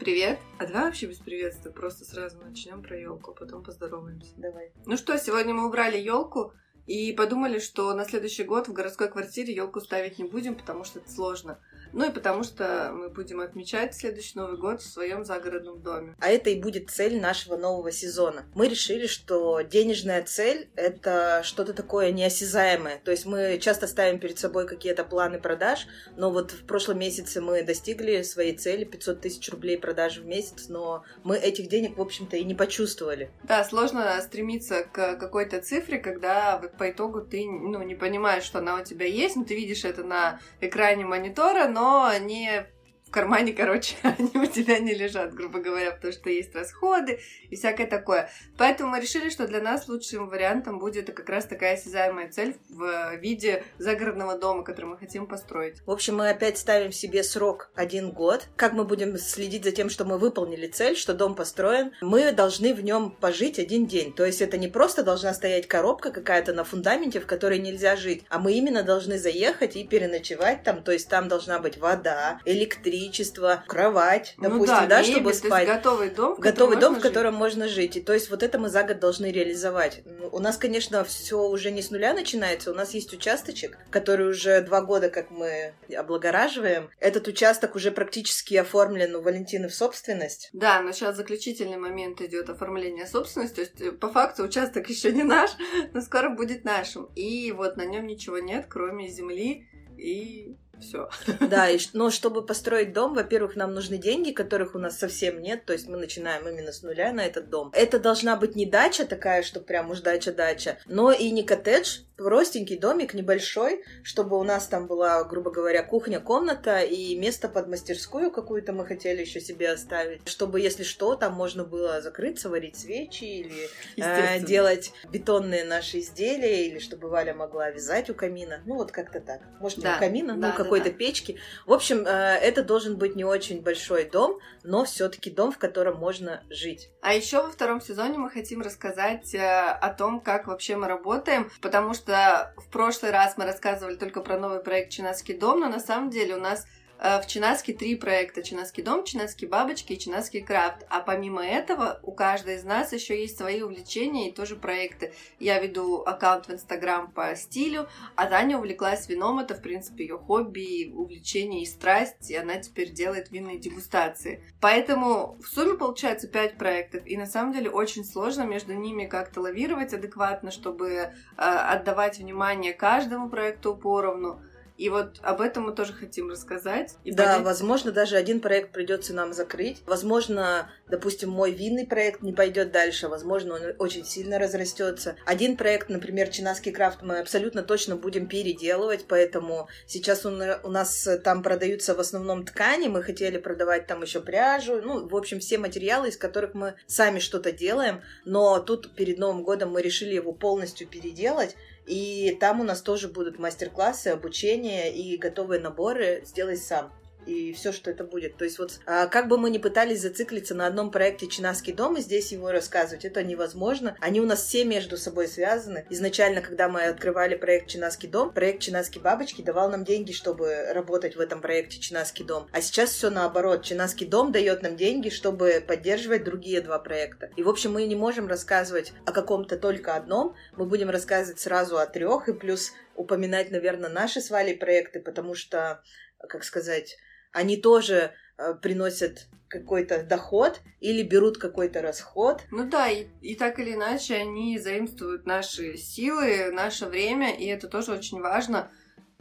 привет! А давай вообще без приветствия, просто сразу начнем про елку, а потом поздороваемся. Давай. Ну что, сегодня мы убрали елку и подумали, что на следующий год в городской квартире елку ставить не будем, потому что это сложно. Ну и потому что мы будем отмечать следующий Новый год в своем загородном доме. А это и будет цель нашего нового сезона. Мы решили, что денежная цель — это что-то такое неосязаемое. То есть мы часто ставим перед собой какие-то планы продаж, но вот в прошлом месяце мы достигли своей цели 500 тысяч рублей продажи в месяц, но мы этих денег, в общем-то, и не почувствовали. Да, сложно стремиться к какой-то цифре, когда вот по итогу ты ну, не понимаешь, что она у тебя есть, но ты видишь это на экране монитора, но но не в кармане, короче, они у тебя не лежат, грубо говоря, потому что есть расходы и всякое такое. Поэтому мы решили, что для нас лучшим вариантом будет как раз такая осязаемая цель в виде загородного дома, который мы хотим построить. В общем, мы опять ставим себе срок один год. Как мы будем следить за тем, что мы выполнили цель, что дом построен? Мы должны в нем пожить один день. То есть это не просто должна стоять коробка какая-то на фундаменте, в которой нельзя жить, а мы именно должны заехать и переночевать там. То есть там должна быть вода, электричество, электричество, кровать, ну допустим, да, да, мебель, чтобы спать. готовый дом, в готовый дом, в жить. котором можно жить. И то есть вот это мы за год должны реализовать. Ну, у нас, конечно, все уже не с нуля начинается. У нас есть участочек, который уже два года, как мы облагораживаем. Этот участок уже практически оформлен у Валентины в собственность. Да, но сейчас заключительный момент идет оформление собственности. То есть, э, по факту, участок еще не наш, но скоро будет нашим. И вот на нем ничего нет, кроме земли и все. Да, и, но чтобы построить дом, во-первых, нам нужны деньги, которых у нас совсем нет, то есть мы начинаем именно с нуля на этот дом. Это должна быть не дача такая, что прям уж дача-дача, но и не коттедж, простенький домик, небольшой, чтобы у нас там была, грубо говоря, кухня, комната и место под мастерскую какую-то мы хотели еще себе оставить, чтобы, если что, там можно было закрыться, варить свечи или э, делать бетонные наши изделия, или чтобы Валя могла вязать у камина. Ну, вот как-то так. Может, да. не у камина, да, ну, да, какой-то да. печки. В общем, э, это должен быть не очень большой дом, но все-таки дом, в котором можно жить. А еще во втором сезоне мы хотим рассказать э, о том, как вообще мы работаем, потому что в прошлый раз мы рассказывали только про новый проект «Чинаский дом», но на самом деле у нас в Чинаске три проекта. Чинаский дом, Чинаские бабочки и Чинаский крафт. А помимо этого, у каждой из нас еще есть свои увлечения и тоже проекты. Я веду аккаунт в Инстаграм по стилю, а Таня увлеклась вином. Это, в принципе, ее хобби, увлечение и страсть, и она теперь делает винные дегустации. Поэтому в сумме получается пять проектов, и на самом деле очень сложно между ними как-то лавировать адекватно, чтобы э, отдавать внимание каждому проекту поровну. И вот об этом мы тоже хотим рассказать. И да, понять... возможно, даже один проект придется нам закрыть. Возможно, допустим, мой винный проект не пойдет дальше. Возможно, он очень сильно разрастется. Один проект, например, Чинаский крафт, мы абсолютно точно будем переделывать, поэтому сейчас он, у нас там продаются в основном ткани. Мы хотели продавать там еще пряжу. Ну, в общем, все материалы, из которых мы сами что-то делаем. Но тут перед Новым годом мы решили его полностью переделать. И там у нас тоже будут мастер-классы, обучение и готовые наборы «Сделай сам» и все, что это будет. То есть вот а, как бы мы ни пытались зациклиться на одном проекте «Чинаский дом» и здесь его рассказывать, это невозможно. Они у нас все между собой связаны. Изначально, когда мы открывали проект «Чинаский дом», проект «Чинаский бабочки» давал нам деньги, чтобы работать в этом проекте «Чинаский дом». А сейчас все наоборот. «Чинаский дом» дает нам деньги, чтобы поддерживать другие два проекта. И, в общем, мы не можем рассказывать о каком-то только одном. Мы будем рассказывать сразу о трех и плюс упоминать, наверное, наши с Валей проекты, потому что, как сказать, они тоже э, приносят какой-то доход или берут какой-то расход. Ну да, и, и так или иначе они заимствуют наши силы, наше время, и это тоже очень важно.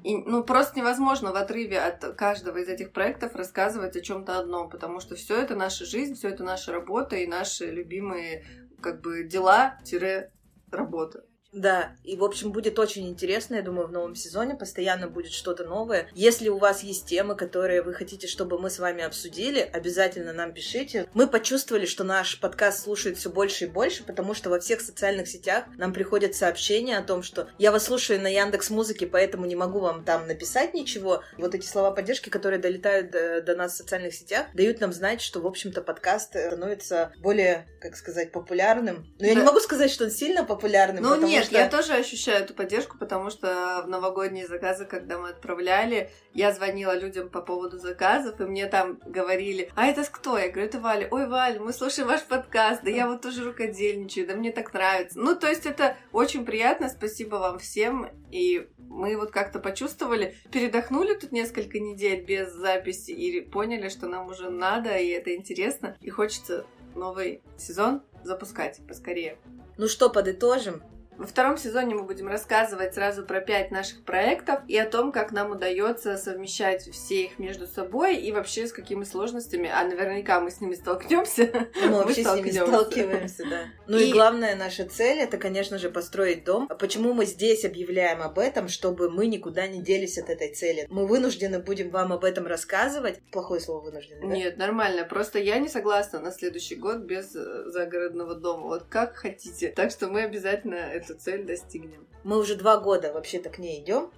И, ну, просто невозможно в отрыве от каждого из этих проектов рассказывать о чем-то одном, потому что все это наша жизнь, все это наша работа и наши любимые как бы дела-работа. Да, и, в общем, будет очень интересно, я думаю, в новом сезоне постоянно будет что-то новое. Если у вас есть темы, которые вы хотите, чтобы мы с вами обсудили, обязательно нам пишите. Мы почувствовали, что наш подкаст слушает все больше и больше, потому что во всех социальных сетях нам приходят сообщения о том, что я вас слушаю на Яндекс Музыке, поэтому не могу вам там написать ничего. Вот эти слова поддержки, которые долетают до, до нас в социальных сетях, дают нам знать, что, в общем-то, подкаст становится более, как сказать, популярным. Но да. я не могу сказать, что он сильно популярным, ну, потому Нет, что... я тоже ощущаю эту поддержку, потому что в новогодние заказы, когда мы отправляли, я звонила людям по поводу заказов, и мне там говорили, а это кто? Я говорю, это Валя. Ой, Валя, мы слушаем ваш подкаст, да я вот тоже рукодельничаю, да мне так нравится. Ну, то есть это очень приятно, спасибо вам всем, и мы вот как-то почувствовали, передохнули тут несколько недель без записи и поняли, что нам уже надо, и это интересно, и хочется новый сезон запускать поскорее. Ну что, подытожим? Во втором сезоне мы будем рассказывать сразу про пять наших проектов и о том, как нам удается совмещать все их между собой и вообще с какими сложностями, а наверняка мы с ними столкнемся. Мы вообще с ними сталкиваемся, да. Ну и... и главная наша цель это, конечно же, построить дом. Почему мы здесь объявляем об этом, чтобы мы никуда не делись от этой цели? Мы вынуждены будем вам об этом рассказывать. Плохое слово вынуждены. Да? Нет, нормально. Просто я не согласна на следующий год без э, загородного дома. Вот как хотите. Так что мы обязательно это эту цель достигнем. Мы уже два года вообще-то к ней идем.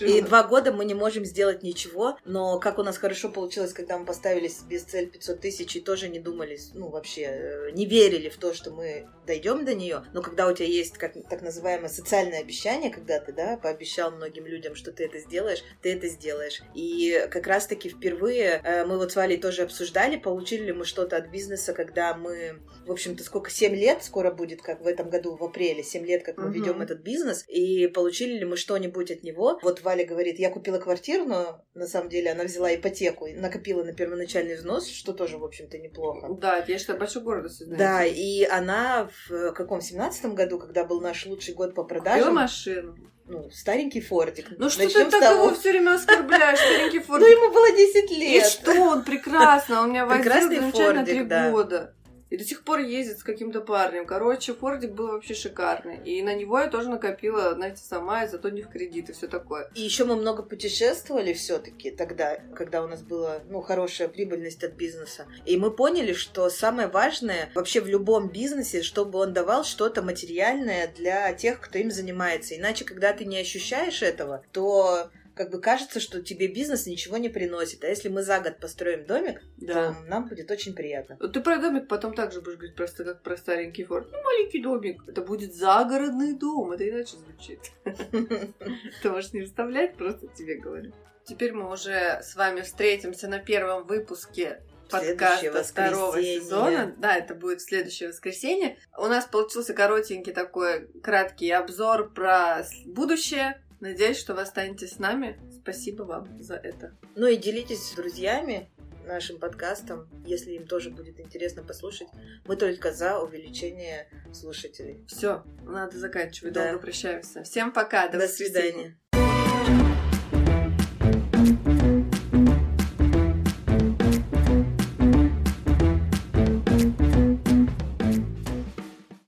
И два года мы не можем сделать ничего. Но как у нас хорошо получилось, когда мы поставили себе цель 500 тысяч и тоже не думали, ну вообще э, не верили в то, что мы дойдем до нее. Но когда у тебя есть как, так называемое социальное обещание, когда ты, да, пообещал многим людям, что ты это сделаешь, ты это сделаешь. И как раз-таки впервые э, мы вот с Валей тоже обсуждали, получили ли мы что-то от бизнеса, когда мы, в общем-то, сколько, 7 лет скоро будет, как в этом году, в апреле, 7 лет, как мы угу. ведем этот бизнес, и получили ли мы что-нибудь от него. Вот Валя говорит, я купила квартиру, но на самом деле она взяла ипотеку и накопила на первоначальный взнос, что тоже, в общем-то, неплохо. Да, я считаю, большой гордость. Да, и она в каком, семнадцатом году, когда был наш лучший год по продажам... Купила машину ну, старенький Фордик. Ну что Начнем ты так его все время оскорбляешь, старенький Фордик? Ну ему было 10 лет. И что, он прекрасно, он меня возил замечательно три года. И до сих пор ездит с каким-то парнем. Короче, Фордик был вообще шикарный. И на него я тоже накопила, знаете, сама, и зато не в кредит и все такое. И еще мы много путешествовали все-таки тогда, когда у нас была, ну, хорошая прибыльность от бизнеса. И мы поняли, что самое важное вообще в любом бизнесе, чтобы он давал что-то материальное для тех, кто им занимается. Иначе, когда ты не ощущаешь этого, то как бы кажется, что тебе бизнес ничего не приносит. А если мы за год построим домик, да. то нам будет очень приятно. Ты про домик потом также будешь говорить просто как про старенький форт. Ну, маленький домик. Это будет загородный дом. Это иначе звучит. Ты можешь не вставлять, просто тебе говорю. Теперь мы уже с вами встретимся на первом выпуске подкаста второго сезона. Да, это будет в следующее воскресенье. У нас получился коротенький такой краткий обзор про будущее, Надеюсь, что вы останетесь с нами. Спасибо вам за это. Ну и делитесь с друзьями нашим подкастом, если им тоже будет интересно послушать. Мы только за увеличение слушателей. Все, надо заканчивать. Да. Долго прощаемся. Всем пока. До, до свидания.